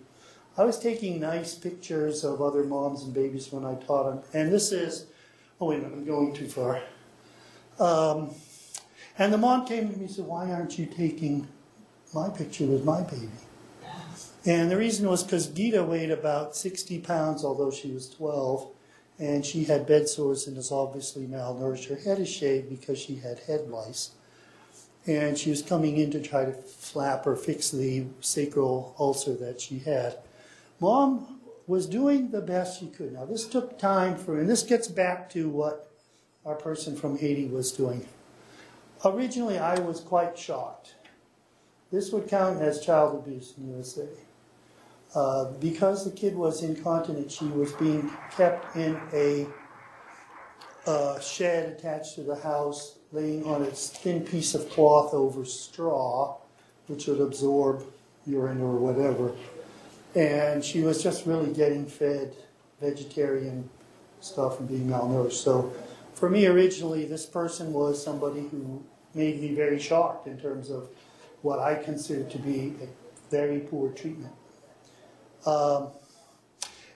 I was taking nice pictures of other moms and babies when I taught them. And this is, oh, wait a minute, I'm going too far. Um, and the mom came to me and said, Why aren't you taking my picture with my baby? And the reason was because Gita weighed about 60 pounds, although she was 12 and she had bed sores and was obviously malnourished. Her head is shaved because she had head lice. And she was coming in to try to flap or fix the sacral ulcer that she had. Mom was doing the best she could. Now, this took time for, and this gets back to what our person from Haiti was doing. Originally, I was quite shocked. This would count as child abuse in USA. Uh, because the kid was incontinent, she was being kept in a uh, shed attached to the house, laying on a thin piece of cloth over straw, which would absorb urine or whatever. And she was just really getting fed vegetarian stuff and being malnourished. So, for me, originally, this person was somebody who made me very shocked in terms of what I considered to be a very poor treatment. Um,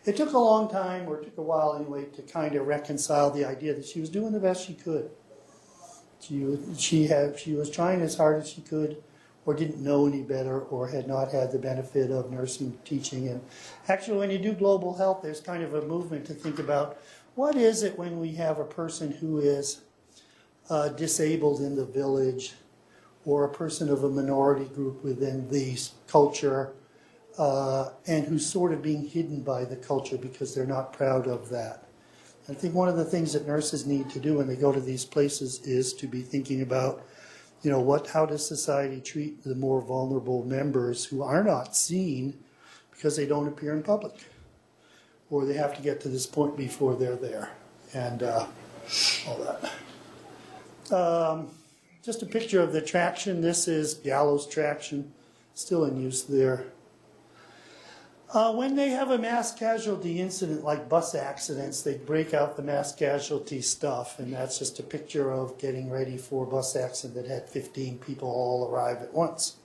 it took a long time, or it took a while anyway, to kind of reconcile the idea that she was doing the best she could. She she had, she was trying as hard as she could, or didn't know any better, or had not had the benefit of nursing teaching. And actually, when you do global health, there's kind of a movement to think about what is it when we have a person who is uh, disabled in the village, or a person of a minority group within the culture uh, and who's sort of being hidden by the culture because they're not proud of that. I think one of the things that nurses need to do when they go to these places is to be thinking about, you know, what, how does society treat the more vulnerable members who are not seen because they don't appear in public, or they have to get to this point before they're there, and uh, all that. Um, just a picture of the traction. This is gallows traction, still in use there. Uh, when they have a mass casualty incident like bus accidents, they break out the mass casualty stuff, and that's just a picture of getting ready for a bus accident that had 15 people all arrive at once.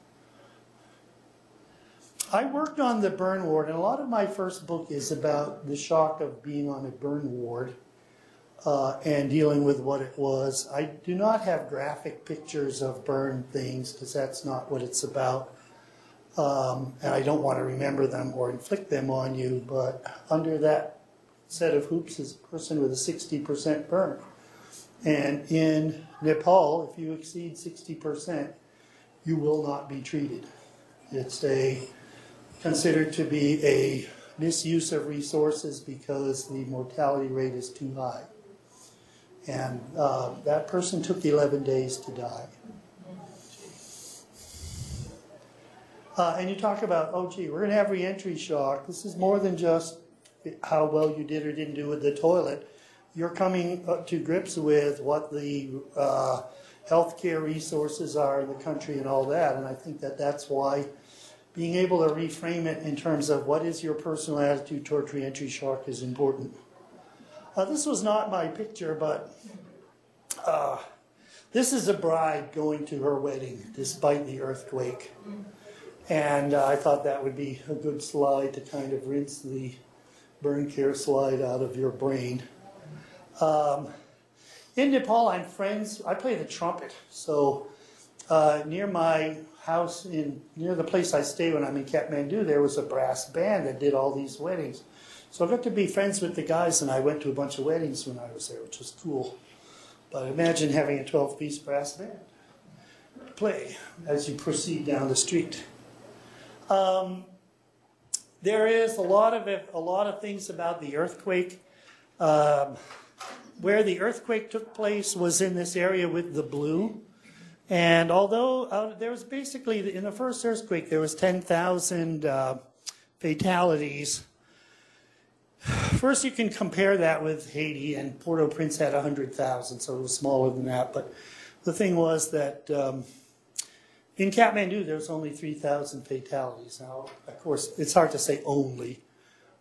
I worked on the burn ward, and a lot of my first book is about the shock of being on a burn ward uh, and dealing with what it was. I do not have graphic pictures of burned things because that's not what it's about. Um, and I don't want to remember them or inflict them on you, but under that set of hoops is a person with a 60% burn. And in Nepal, if you exceed 60%, you will not be treated. It's a considered to be a misuse of resources because the mortality rate is too high. And uh, that person took 11 days to die. Uh, and you talk about, oh, gee, we're going to have reentry shock. This is more than just how well you did or didn't do with the toilet. You're coming to grips with what the uh, healthcare resources are in the country and all that. And I think that that's why being able to reframe it in terms of what is your personal attitude toward reentry shock is important. Uh, this was not my picture, but uh, this is a bride going to her wedding despite the earthquake. And uh, I thought that would be a good slide to kind of rinse the burn care slide out of your brain. Um, in Nepal, I'm friends. I play the trumpet, so uh, near my house in near the place I stay when I'm in Kathmandu, there was a brass band that did all these weddings. So I got to be friends with the guys, and I went to a bunch of weddings when I was there, which was cool. But imagine having a 12-piece brass band play as you proceed down the street. Um, there is a lot of a lot of things about the earthquake. Um, where the earthquake took place was in this area with the blue. And although uh, there was basically, in the first earthquake, there was 10,000 uh, fatalities. First, you can compare that with Haiti, and Port-au-Prince had 100,000, so it was smaller than that. But the thing was that um, in Kathmandu, there was only 3,000 fatalities. Now, of course, it's hard to say only,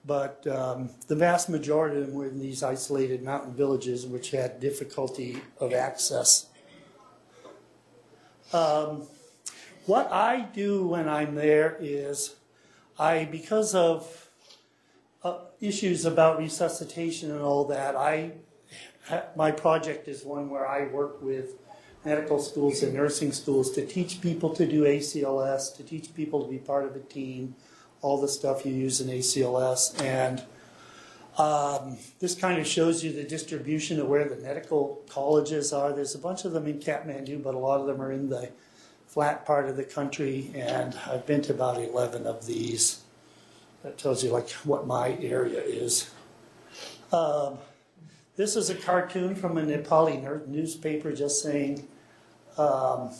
but um, the vast majority of them were in these isolated mountain villages which had difficulty of access. Um, what I do when I'm there is I, because of issues about resuscitation and all that, I, my project is one where I work with medical schools and nursing schools to teach people to do ACLS, to teach people to be part of a team, all the stuff you use in ACLS. And um, this kind of shows you the distribution of where the medical colleges are. There's a bunch of them in Kathmandu, but a lot of them are in the flat part of the country. And I've been to about 11 of these. That tells you like what my area is. Um, this is a cartoon from a Nepali newspaper just saying um,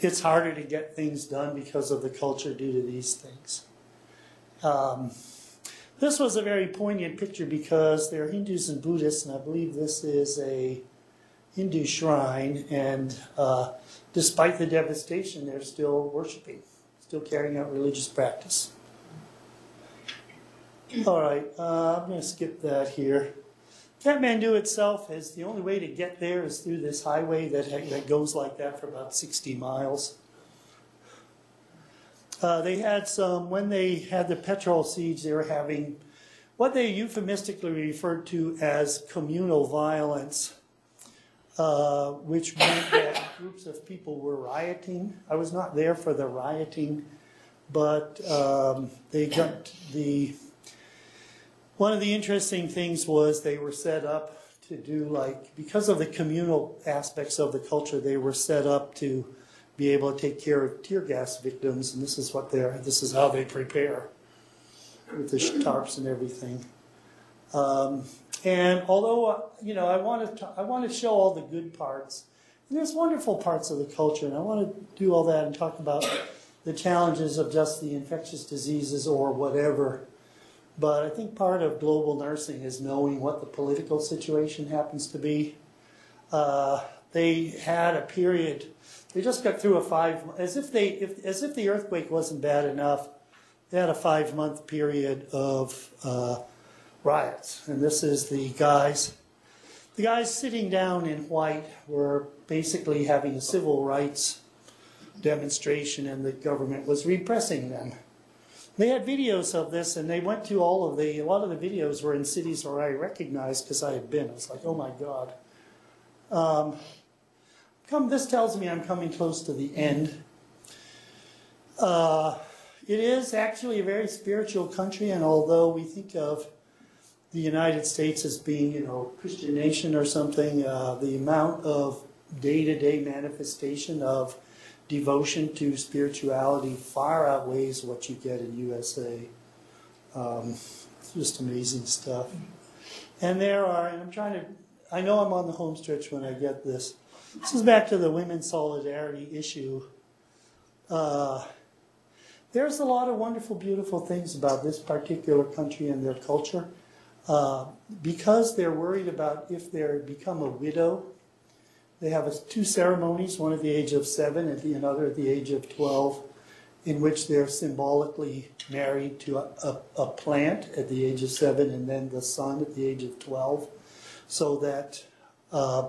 it's harder to get things done because of the culture due to these things. Um, this was a very poignant picture because there are Hindus and Buddhists, and I believe this is a Hindu shrine. And uh, despite the devastation, they're still worshiping, still carrying out religious practice. All right, uh, I'm going to skip that here. Kathmandu itself is the only way to get there is through this highway that, that goes like that for about 60 miles. Uh, they had some, when they had the petrol siege, they were having what they euphemistically referred to as communal violence, uh, which meant that groups of people were rioting. I was not there for the rioting, but um, they got the one of the interesting things was they were set up to do like, because of the communal aspects of the culture, they were set up to be able to take care of tear gas victims, and this is what they're, this is how they prepare with the tarps and everything. Um, and although, uh, you know, I want to, I want to show all the good parts, and there's wonderful parts of the culture, and I want to do all that and talk about the challenges of just the infectious diseases or whatever but I think part of global nursing is knowing what the political situation happens to be. Uh, they had a period. They just got through a five, as if they, if, as if the earthquake wasn't bad enough. They had a five-month period of uh, riots, and this is the guys. The guys sitting down in white were basically having a civil rights demonstration, and the government was repressing them. They had videos of this, and they went to all of the. A lot of the videos were in cities where I recognized because I had been. I was like, oh my god. Um, come, this tells me I'm coming close to the end. Uh, it is actually a very spiritual country, and although we think of the United States as being, you know, a Christian nation or something, uh, the amount of day-to-day manifestation of devotion to spirituality far outweighs what you get in USA. Um, just amazing stuff. And there are, and I'm trying to, I know I'm on the home stretch when I get this. This is back to the women's solidarity issue. Uh, there's a lot of wonderful, beautiful things about this particular country and their culture. Uh, because they're worried about if they become a widow they have two ceremonies, one at the age of seven and the another at the age of 12, in which they're symbolically married to a, a, a plant at the age of seven and then the sun at the age of 12, so that uh,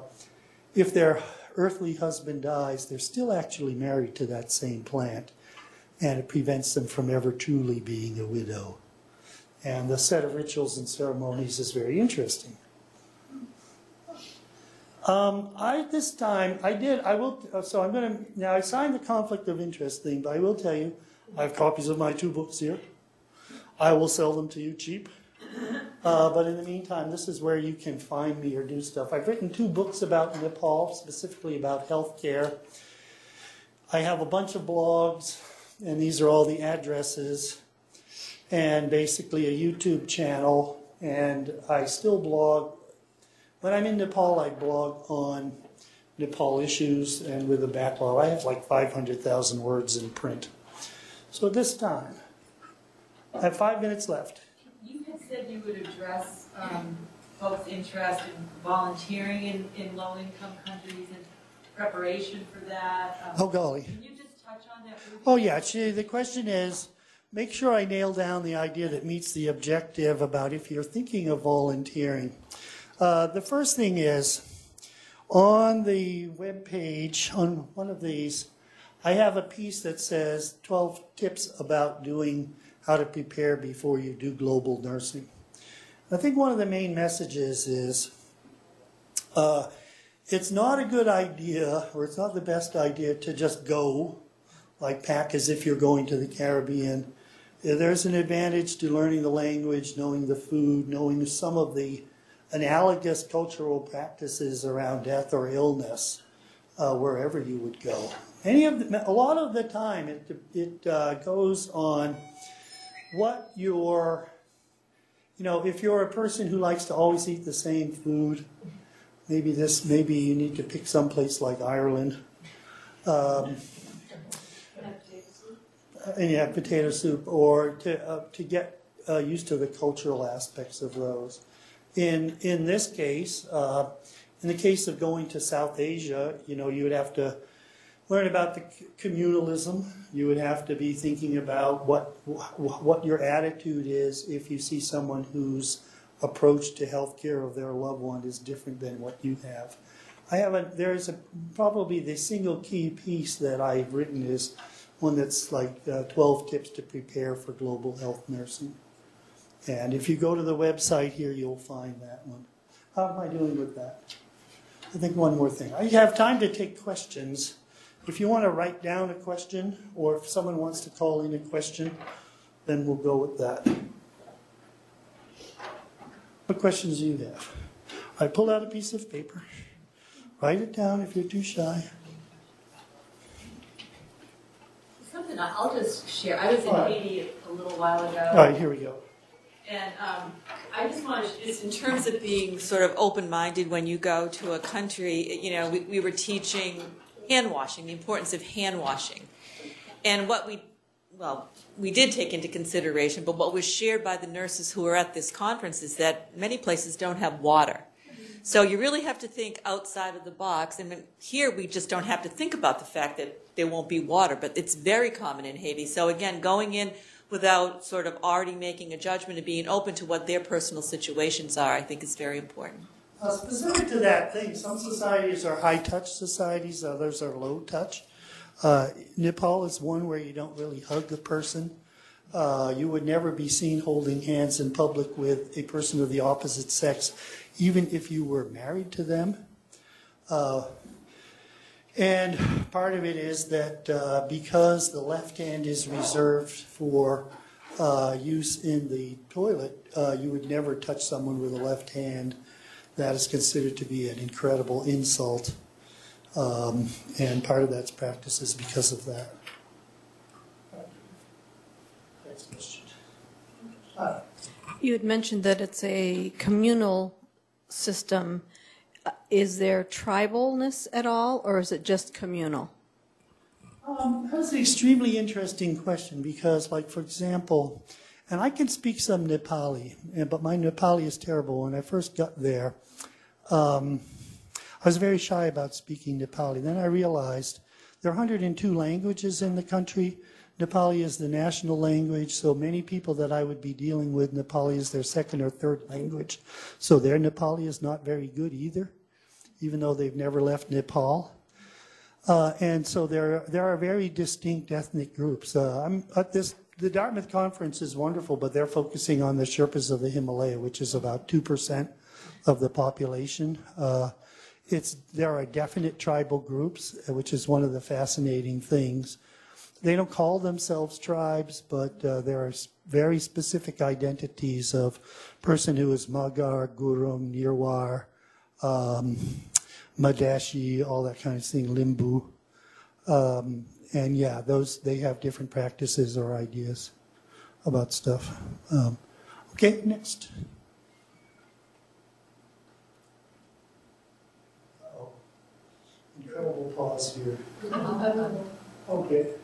if their earthly husband dies, they're still actually married to that same plant, and it prevents them from ever truly being a widow. And the set of rituals and ceremonies is very interesting. Um, I, this time, I did, I will, uh, so I'm gonna, now I signed the conflict of interest thing, but I will tell you, I have copies of my two books here. I will sell them to you cheap. Uh, but in the meantime, this is where you can find me or do stuff. I've written two books about Nepal, specifically about healthcare. I have a bunch of blogs, and these are all the addresses, and basically a YouTube channel, and I still blog when I'm in Nepal, I blog on Nepal issues and with a backlog. I have like 500,000 words in print. So this time, I have five minutes left.
You had said you would address um, folks' interest in volunteering in, in low-income countries and preparation for that. Um,
Oh, golly.
Can you just touch on that?
Oh, yeah. The question is make sure I nail down the idea that meets the objective about if you're thinking of volunteering. Uh, the first thing is on the web page, on one of these, I have a piece that says 12 tips about doing how to prepare before you do global nursing. I think one of the main messages is uh, it's not a good idea, or it's not the best idea to just go like pack as if you're going to the Caribbean. There's an advantage to learning the language, knowing the food, knowing some of the analogous cultural practices around death or illness, uh, wherever you would go. Any of the, a lot of the time, it it uh, goes on what your, you know, if you're a person who likes to always eat the same food, maybe this, maybe you need to pick some place like Ireland. Um, and you have potato soup, or to uh, to get uh, used to the cultural aspects of those. In in this case, uh, in the case of going to South Asia, you know, you would have to learn about the communalism. You would have to be thinking about what what your attitude is if you see someone whose approach to healthcare of their loved one is different than what you have. I haven't. There's a probably the single key piece that I've written is one that's like uh, 12 tips to prepare for global health nursing. And if you go to the website here, you'll find that one. How am I doing with that? I think one more thing. I have time to take questions. If you want to write down a question, or if someone wants to call in a question, then we'll go with that. What questions do you have? I pull out a piece of paper. Write it down if you're too shy.
Something I'll just share. I was in
right.
Haiti a little while ago.
All right, here we go.
And um, I just want to, just in terms of being sort of open-minded when you go to a country, you know, we, we were teaching hand washing, the importance of hand washing. And what we, well, we did take into consideration, but what was shared by the nurses who were at this conference is that many places don't have water. So you really have to think outside of the box. And here we just don't have to think about the fact that there won't be water, but it's very common in Haiti. So again, going in without sort of already making a judgment and being open to what their personal situations are, I think is very important.
Uh, specific to that thing, some societies are high touch societies, others are low touch. Uh, Nepal is one where you don't really hug a person. Uh, you would never be seen holding hands in public with a person of the opposite sex, even if you were married to them. Uh, and part of it is that uh, because the left hand is reserved for uh, use in the toilet, uh, you would never touch someone with a left hand. That is considered to be an incredible insult. Um, and part of that's practice is because of that. Next question.
You had mentioned that it's a communal system. Is there tribalness at all, or is it just communal?
Um, that's an extremely interesting question because, like, for example, and I can speak some Nepali, but my Nepali is terrible. When I first got there, um, I was very shy about speaking Nepali. Then I realized there are 102 languages in the country. Nepali is the national language, so many people that I would be dealing with, Nepali is their second or third language. So their Nepali is not very good either, even though they've never left Nepal. Uh, and so there, there are very distinct ethnic groups. Uh, I'm at this, the Dartmouth conference is wonderful, but they're focusing on the Sherpas of the Himalaya, which is about 2% of the population. Uh, it's, there are definite tribal groups, uh, which is one of the fascinating things. They don't call themselves tribes, but uh, there are very specific identities of person who is Magar, Gurung, Newar, um, Madhesi, all that kind of thing, Limbu. Um, and yeah, those they have different practices or ideas about stuff. Um, okay, next. Incredible pause here. Okay.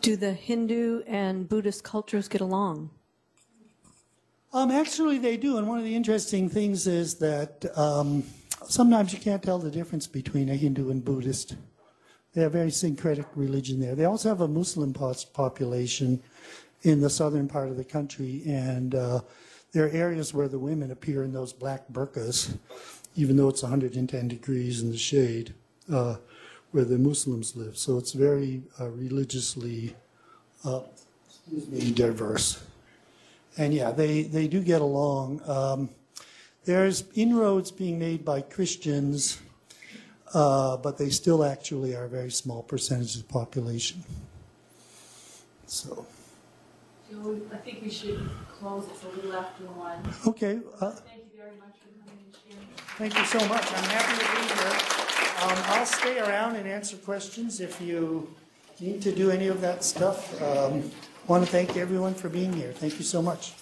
Do the Hindu and Buddhist cultures get along?
Um, actually, they do, and one of the interesting things is that um, sometimes you can't tell the difference between a Hindu and Buddhist. They have very syncretic religion there. They also have a Muslim population in the southern part of the country, and uh, there are areas where the women appear in those black burqas, even though it's 110 degrees in the shade, uh, where the Muslims live. So it's very uh, religiously, uh, diverse. And yeah, they, they do get along. Um, there's inroads being made by Christians, uh, but they still actually are a very small percentage of the population. So,
So I think we should close, it's a little after one.
okay. Uh,
Thank you very much for coming and sharing.
thank you so much. I'm happy to be here. Um, I'll stay around and answer questions if you need to do any of that stuff. Um, want to thank everyone for being here. Thank you so much.